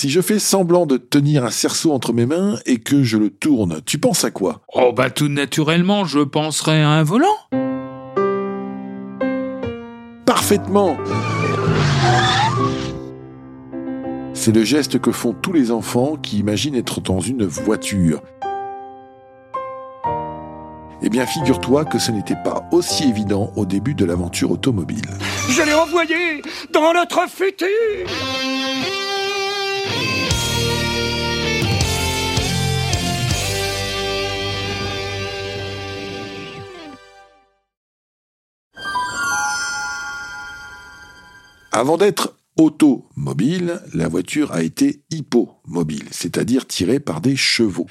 Si je fais semblant de tenir un cerceau entre mes mains et que je le tourne, tu penses à quoi? Oh bah tout naturellement, je penserais à un volant. Parfaitement C'est le geste que font tous les enfants qui imaginent être dans une voiture. Eh bien, figure-toi que ce n'était pas aussi évident au début de l'aventure automobile. Je l'ai envoyé dans notre futur Avant d'être automobile, la voiture a été hippomobile, c'est-à-dire tirée par des chevaux.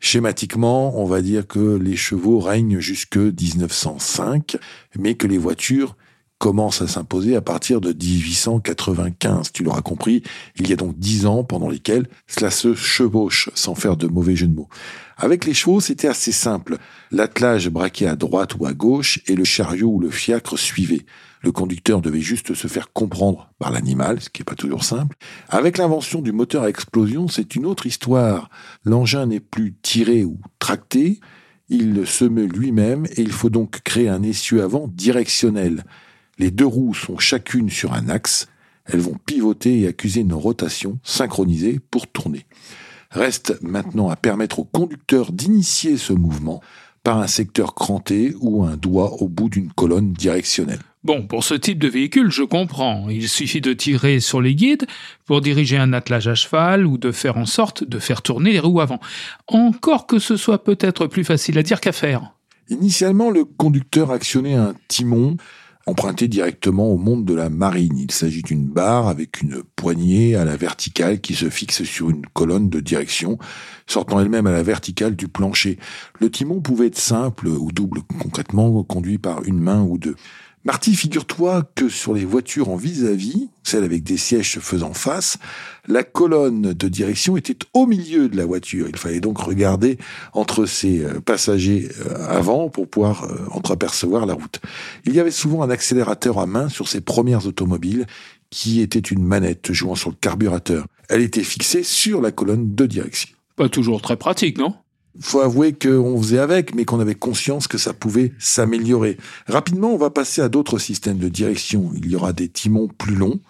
Schématiquement, on va dire que les chevaux règnent jusque 1905, mais que les voitures commencent à s'imposer à partir de 1895. Tu l'auras compris, il y a donc dix ans pendant lesquels cela se chevauche, sans faire de mauvais jeu de mots. Avec les chevaux, c'était assez simple. L'attelage braquait à droite ou à gauche et le chariot ou le fiacre suivait. Le conducteur devait juste se faire comprendre par l'animal, ce qui n'est pas toujours simple. Avec l'invention du moteur à explosion, c'est une autre histoire. L'engin n'est plus tiré ou tracté, il se meut lui-même et il faut donc créer un essieu avant directionnel. Les deux roues sont chacune sur un axe, elles vont pivoter et accuser une rotation synchronisée pour tourner. Reste maintenant à permettre au conducteur d'initier ce mouvement par un secteur cranté ou un doigt au bout d'une colonne directionnelle. Bon, pour ce type de véhicule, je comprends. Il suffit de tirer sur les guides pour diriger un attelage à cheval ou de faire en sorte de faire tourner les roues avant. Encore que ce soit peut-être plus facile à dire qu'à faire. Initialement, le conducteur actionnait un timon emprunté directement au monde de la marine. Il s'agit d'une barre avec une poignée à la verticale qui se fixe sur une colonne de direction, sortant elle-même à la verticale du plancher. Le timon pouvait être simple ou double, concrètement conduit par une main ou deux. Marty, figure-toi que sur les voitures en vis-à-vis, celles avec des sièges faisant face, la colonne de direction était au milieu de la voiture. Il fallait donc regarder entre ces euh, passagers euh, avant pour pouvoir euh, entreapercevoir la route. Il y avait souvent un accélérateur à main sur ces premières automobiles qui était une manette jouant sur le carburateur. Elle était fixée sur la colonne de direction. Pas toujours très pratique, non? Faut avouer qu'on faisait avec, mais qu'on avait conscience que ça pouvait s'améliorer. Rapidement, on va passer à d'autres systèmes de direction. Il y aura des timons plus longs,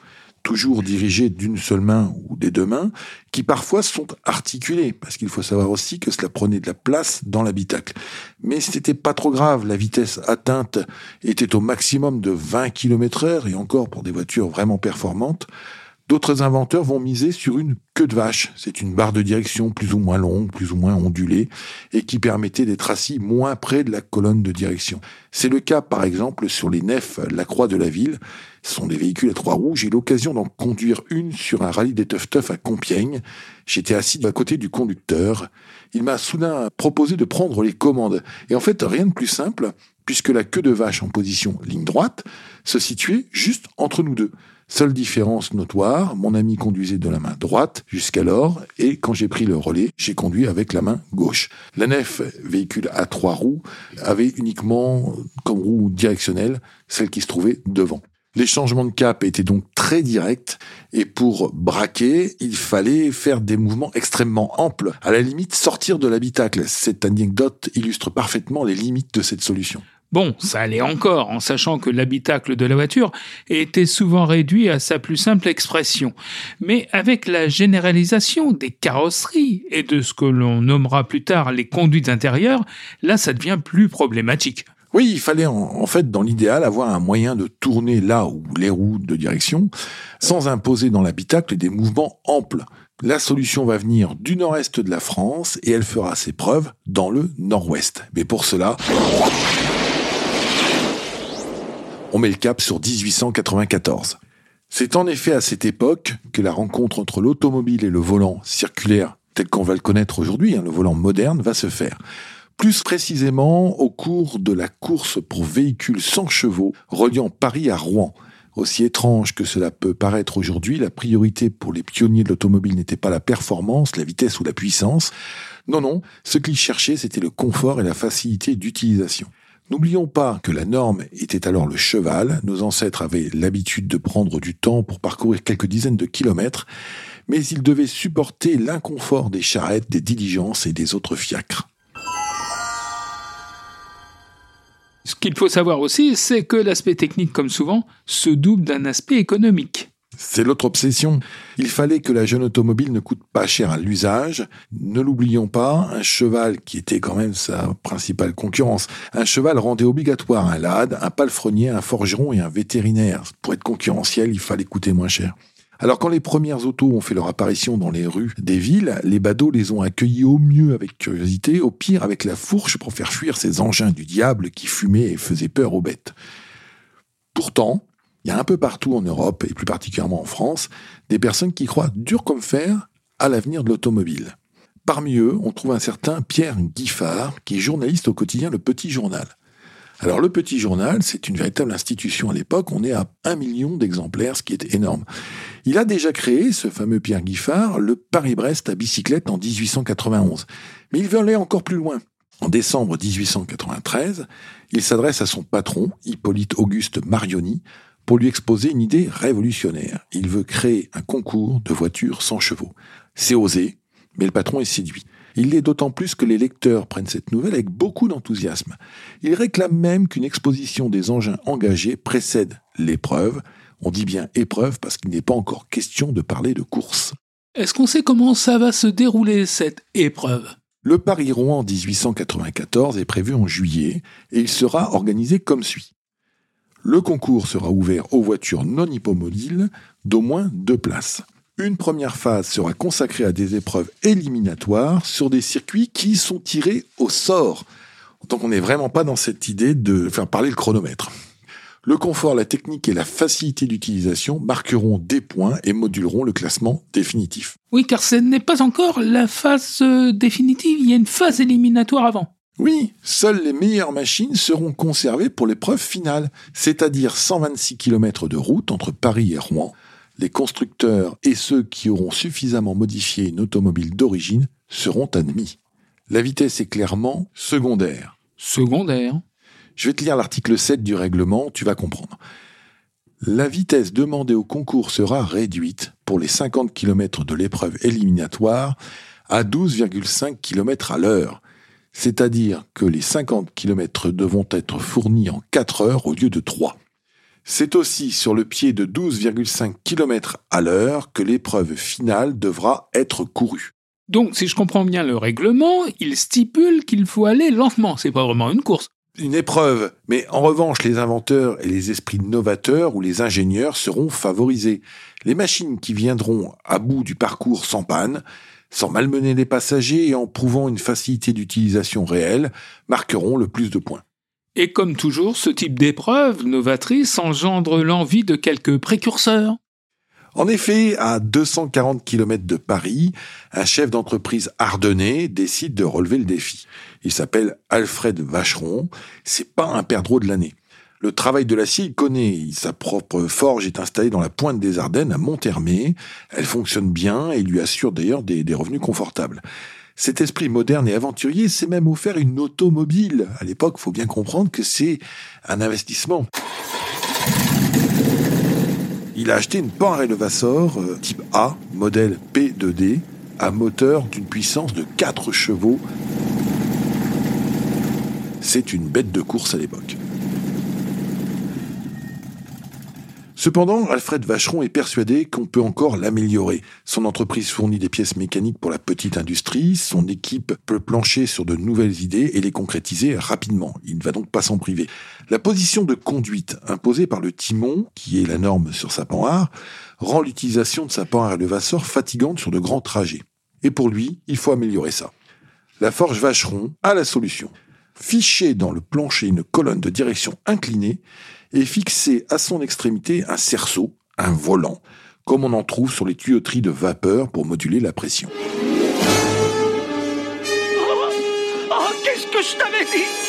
toujours dirigés d'une seule main ou des deux mains, qui parfois sont articulés, parce qu'il faut savoir aussi que cela prenait de la place dans l'habitacle. Mais ce n'était pas trop grave, la vitesse atteinte était au maximum de 20 km heure, et encore pour des voitures vraiment performantes. D'autres inventeurs vont miser sur une queue de vache. C'est une barre de direction plus ou moins longue, plus ou moins ondulée, et qui permettait d'être assis moins près de la colonne de direction. C'est le cas, par exemple, sur les nefs La Croix de la Ville. Ce sont des véhicules à trois roues. J'ai eu l'occasion d'en conduire une sur un rallye des Teuf Teuf à Compiègne. J'étais assis à côté du conducteur. Il m'a soudain proposé de prendre les commandes. Et en fait, rien de plus simple, puisque la queue de vache en position ligne droite se situait juste entre nous deux. Seule différence notoire, mon ami conduisait de la main droite jusqu'alors, et quand j'ai pris le relais, j'ai conduit avec la main gauche. La nef, véhicule à trois roues, avait uniquement comme roue directionnelle celle qui se trouvait devant. Les changements de cap étaient donc très directs et pour braquer, il fallait faire des mouvements extrêmement amples, à la limite sortir de l'habitacle. Cette anecdote illustre parfaitement les limites de cette solution. Bon, ça allait encore, en sachant que l'habitacle de la voiture était souvent réduit à sa plus simple expression. Mais avec la généralisation des carrosseries et de ce que l'on nommera plus tard les conduites intérieures, là ça devient plus problématique. Oui, il fallait en, fait, dans l'idéal, avoir un moyen de tourner là où les roues de direction, sans imposer dans l'habitacle des mouvements amples. La solution va venir du nord-est de la France et elle fera ses preuves dans le nord-ouest. Mais pour cela, on met le cap sur 1894. C'est en effet à cette époque que la rencontre entre l'automobile et le volant circulaire, tel qu'on va le connaître aujourd'hui, hein, le volant moderne, va se faire. Plus précisément au cours de la course pour véhicules sans chevaux reliant Paris à Rouen. Aussi étrange que cela peut paraître aujourd'hui, la priorité pour les pionniers de l'automobile n'était pas la performance, la vitesse ou la puissance. Non, non, ce qu'ils cherchaient, c'était le confort et la facilité d'utilisation. N'oublions pas que la norme était alors le cheval. Nos ancêtres avaient l'habitude de prendre du temps pour parcourir quelques dizaines de kilomètres. mais il devait supporter l'inconfort des charrettes, des diligences et des autres fiacres. Ce qu'il faut savoir aussi, c'est que l'aspect technique, comme souvent, se double d'un aspect économique. C'est l'autre obsession. Il fallait que la jeune automobile ne coûte pas cher à l'usage. Ne l'oublions pas, un cheval qui était quand même sa principale concurrence. Un cheval rendait obligatoire un lad, un palefrenier, un forgeron et un vétérinaire. Pour être concurrentiel, il fallait coûter moins cher. Alors quand les premières autos ont fait leur apparition dans les rues des villes, les badauds les ont accueillis au mieux avec curiosité, au pire avec la fourche pour faire fuir ces engins du diable qui fumaient et faisaient peur aux bêtes. Pourtant, il y a un peu partout en Europe, et plus particulièrement en France, des personnes qui croient dur comme fer à l'avenir de l'automobile. Parmi eux, on trouve un certain Pierre Guiffard, qui est journaliste au quotidien Le Petit Journal. Alors le Petit Journal, c'est une véritable institution à l'époque, on est à un million d'exemplaires, ce qui est énorme. Il a déjà créé, ce fameux Pierre Guiffard, le Paris-Brest à bicyclette en 1891. Mais il veut aller encore plus loin. En décembre 1893, il s'adresse à son patron, Hippolyte Auguste Marioni, pour lui exposer une idée révolutionnaire. Il veut créer un concours de voitures sans chevaux. C'est osé, mais le patron est séduit. Il l'est d'autant plus que les lecteurs prennent cette nouvelle avec beaucoup d'enthousiasme. Il réclame même qu'une exposition des engins engagés précède l'épreuve. On dit bien épreuve parce qu'il n'est pas encore question de parler de course. Est-ce qu'on sait comment ça va se dérouler, cette épreuve? Le Paris-Rouen 1894 est prévu en juillet et il sera organisé comme suit. Le concours sera ouvert aux voitures non hippomobiles d'au moins deux places. Une première phase sera consacrée à des épreuves éliminatoires sur des circuits qui sont tirés au sort. Donc on n'est vraiment pas dans cette idée de faire parler le chronomètre. Le confort, la technique et la facilité d'utilisation marqueront des points et moduleront le classement définitif. Oui, car ce n'est pas encore la phase euh, définitive, il y a une phase éliminatoire avant. Oui, seules les meilleures machines seront conservées pour l'épreuve finale, c'est-à-dire 126 km de route entre Paris et Rouen. Les constructeurs et ceux qui auront suffisamment modifié une automobile d'origine seront admis. La vitesse est clairement secondaire. Secondaire Je vais te lire l'article 7 du règlement, tu vas comprendre. La vitesse demandée au concours sera réduite pour les 50 km de l'épreuve éliminatoire à 12,5 km à l'heure c'est-à-dire que les 50 km devront être fournis en 4 heures au lieu de 3. C'est aussi sur le pied de 12,5 km à l'heure que l'épreuve finale devra être courue. Donc, si je comprends bien le règlement, il stipule qu'il faut aller lentement. C'est pas vraiment une course. Une épreuve. Mais en revanche, les inventeurs et les esprits novateurs ou les ingénieurs seront favorisés. Les machines qui viendront à bout du parcours sans panne sans malmener les passagers et en prouvant une facilité d'utilisation réelle, marqueront le plus de points. Et comme toujours, ce type d'épreuve novatrice engendre l'envie de quelques précurseurs. En effet, à 240 km de Paris, un chef d'entreprise ardennais décide de relever le défi. Il s'appelle Alfred Vacheron. C'est pas un perdreau de l'année. Le travail de l'acier, il connaît. Sa propre forge est installée dans la pointe des Ardennes, à Monthermé. Elle fonctionne bien et lui assure d'ailleurs des, revenus confortables. Cet esprit moderne et aventurier s'est même offert une automobile. À l'époque, faut bien comprendre que c'est un investissement. Il a acheté une Levassor euh, type A, modèle P2D, à moteur d'une puissance de 4 chevaux. C'est une bête de course à l'époque. Cependant, Alfred Vacheron est persuadé qu'on peut encore l'améliorer. Son entreprise fournit des pièces mécaniques pour la petite industrie, son équipe peut plancher sur de nouvelles idées et les concrétiser rapidement. Il ne va donc pas s'en priver. La position de conduite imposée par le timon, qui est la norme sur sa panhard, rend l'utilisation de sa panhard Levasseur fatigante sur de grands trajets. Et pour lui, il faut améliorer ça. La forge Vacheron a la solution. Ficher dans le plancher une colonne de direction inclinée et fixé à son extrémité un cerceau, un volant, comme on en trouve sur les tuyauteries de vapeur pour moduler la pression. Oh, oh, qu'est-ce que je t'avais dit?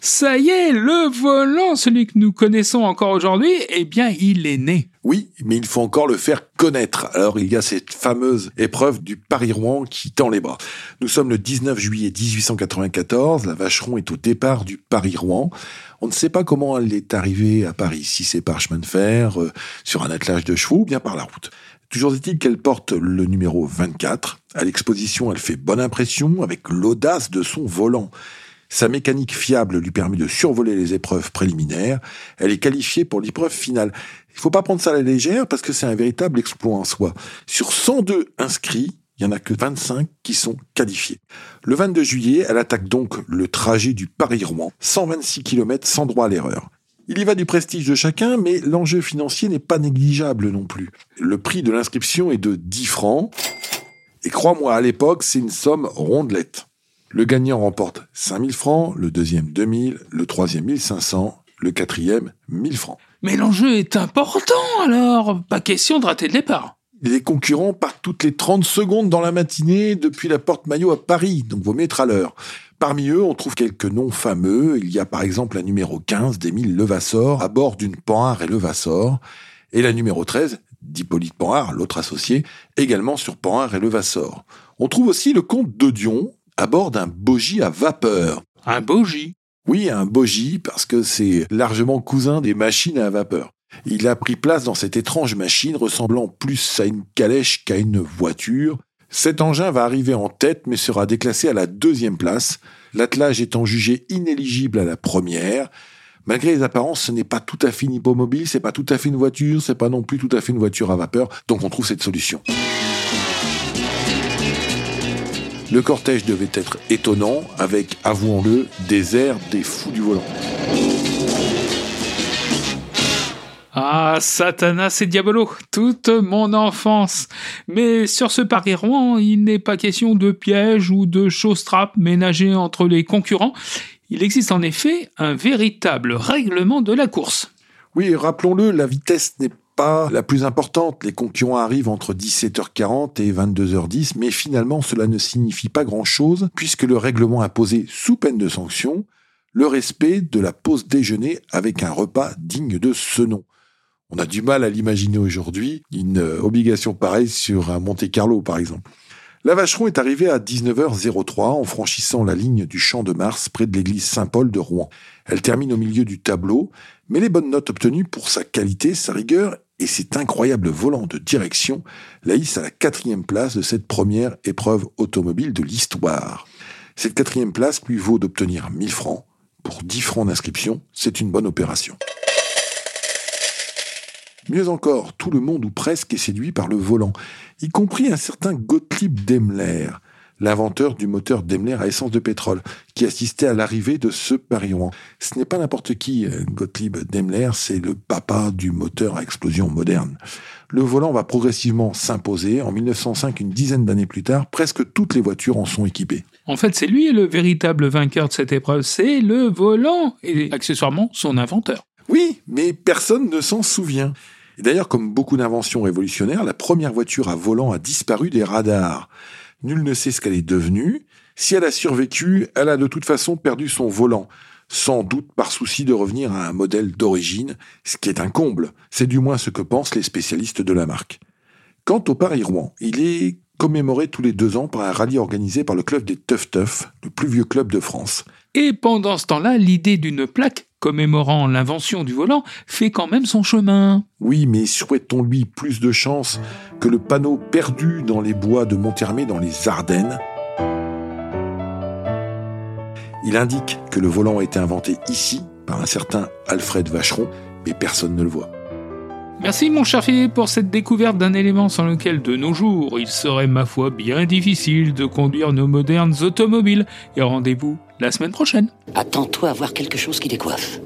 Ça y est, le volant, celui que nous connaissons encore aujourd'hui, eh bien, il est né. Oui, mais il faut encore le faire connaître. Alors, il y a cette fameuse épreuve du Paris-Rouen qui tend les bras. Nous sommes le 19 juillet 1894. La Vacheron est au départ du Paris-Rouen. On ne sait pas comment elle est arrivée à Paris, si c'est par chemin de fer, euh, sur un attelage de chevaux ou bien par la route. Toujours est-il qu'elle porte le numéro 24. À l'exposition, elle fait bonne impression avec l'audace de son volant. Sa mécanique fiable lui permet de survoler les épreuves préliminaires. Elle est qualifiée pour l'épreuve finale. Il ne faut pas prendre ça à la légère parce que c'est un véritable exploit en soi. Sur 102 inscrits, il n'y en a que 25 qui sont qualifiés. Le 22 juillet, elle attaque donc le trajet du Paris-Rouen, 126 km sans droit à l'erreur. Il y va du prestige de chacun, mais l'enjeu financier n'est pas négligeable non plus. Le prix de l'inscription est de 10 francs, et crois-moi, à l'époque, c'est une somme rondelette. Le gagnant remporte 5000 francs, le deuxième 2000, le troisième 1500, le quatrième 1000 francs. Mais l'enjeu est important alors, pas question de rater le départ. Les concurrents partent toutes les 30 secondes dans la matinée depuis la porte maillot à Paris, donc vaut mettre à l'heure. Parmi eux, on trouve quelques noms fameux. Il y a par exemple la numéro 15 d'Émile Levasseur à bord d'une Panhard et Levasseur, et la numéro 13 d'Hippolyte Panhard, l'autre associé, également sur Panhard et Levasseur. On trouve aussi le comte de Dion à bord d'un bogie à vapeur. Un bogie? Oui, un bogie, parce que c'est largement cousin des machines à vapeur. Il a pris place dans cette étrange machine ressemblant plus à une calèche qu'à une voiture. Cet engin va arriver en tête mais sera déclassé à la deuxième place, l'attelage étant jugé inéligible à la première. Malgré les apparences, ce n'est pas tout à fait une hippomobile, c'est pas tout à fait une voiture, c'est pas non plus tout à fait une voiture à vapeur, donc on trouve cette solution. Le cortège devait être étonnant, avec, avouons-le, des airs des fous du volant. Ah, Satanas et Diabolo, toute mon enfance. Mais sur ce Paris-Rouen, il n'est pas question de pièges ou de choses-trappes ménagées entre les concurrents. Il existe en effet un véritable règlement de la course. Oui, rappelons-le, la vitesse n'est la plus importante. Les concurrents arrivent entre 17h40 et 22h10, mais finalement cela ne signifie pas grand-chose puisque le règlement posé, sous peine de sanction, le respect de la pause déjeuner avec un repas digne de ce nom. On a du mal à l'imaginer aujourd'hui, une euh, obligation pareille sur un Monte Carlo par exemple. La Vacheron est arrivée à 19h03 en franchissant la ligne du Champ de Mars près de l'église Saint-Paul de Rouen. Elle termine au milieu du tableau, mais les bonnes notes obtenues pour sa qualité, sa rigueur et cet incroyable volant de direction la hissent à la quatrième place de cette première épreuve automobile de l'histoire. Cette quatrième place lui vaut d'obtenir 1000 francs. Pour 10 francs d'inscription, c'est une bonne opération. Mieux encore, tout le monde ou presque est séduit par le volant, y compris un certain Gottlieb Daimler, l'inventeur du moteur Daimler à essence de pétrole, qui assistait à l'arrivée de ce Paris-Rouen. Ce n'est pas n'importe qui, euh, Gottlieb Daimler, c'est le papa du moteur à explosion moderne. Le volant va progressivement s'imposer. En 1905, une dizaine d'années plus tard, presque toutes les voitures en sont équipées. En fait, c'est lui le véritable vainqueur de cette épreuve, c'est le volant, et accessoirement son inventeur. Oui, mais personne ne s'en souvient. D'ailleurs, comme beaucoup d'inventions révolutionnaires, la première voiture à volant a disparu des radars. Nul ne sait ce qu'elle est devenue. Si elle a survécu, elle a de toute façon perdu son volant, sans doute par souci de revenir à un modèle d'origine, ce qui est un comble. C'est du moins ce que pensent les spécialistes de la marque. Quant au Paris-Rouen, il est commémoré tous les deux ans par un rallye organisé par le club des Teuf Teuf, le plus vieux club de France. Et pendant ce temps-là, l'idée d'une plaque commémorant l'invention du volant fait quand même son chemin. Oui, mais souhaitons-lui plus de chance que le panneau perdu dans les bois de Monthermé dans les Ardennes. Il indique que le volant a été inventé ici par un certain Alfred Vacheron, mais personne ne le voit. Merci mon cher Philippe pour cette découverte d'un élément sans lequel de nos jours il serait ma foi bien difficile de conduire nos modernes automobiles. Et rendez-vous la semaine prochaine. Attends-toi à voir quelque chose qui décoiffe.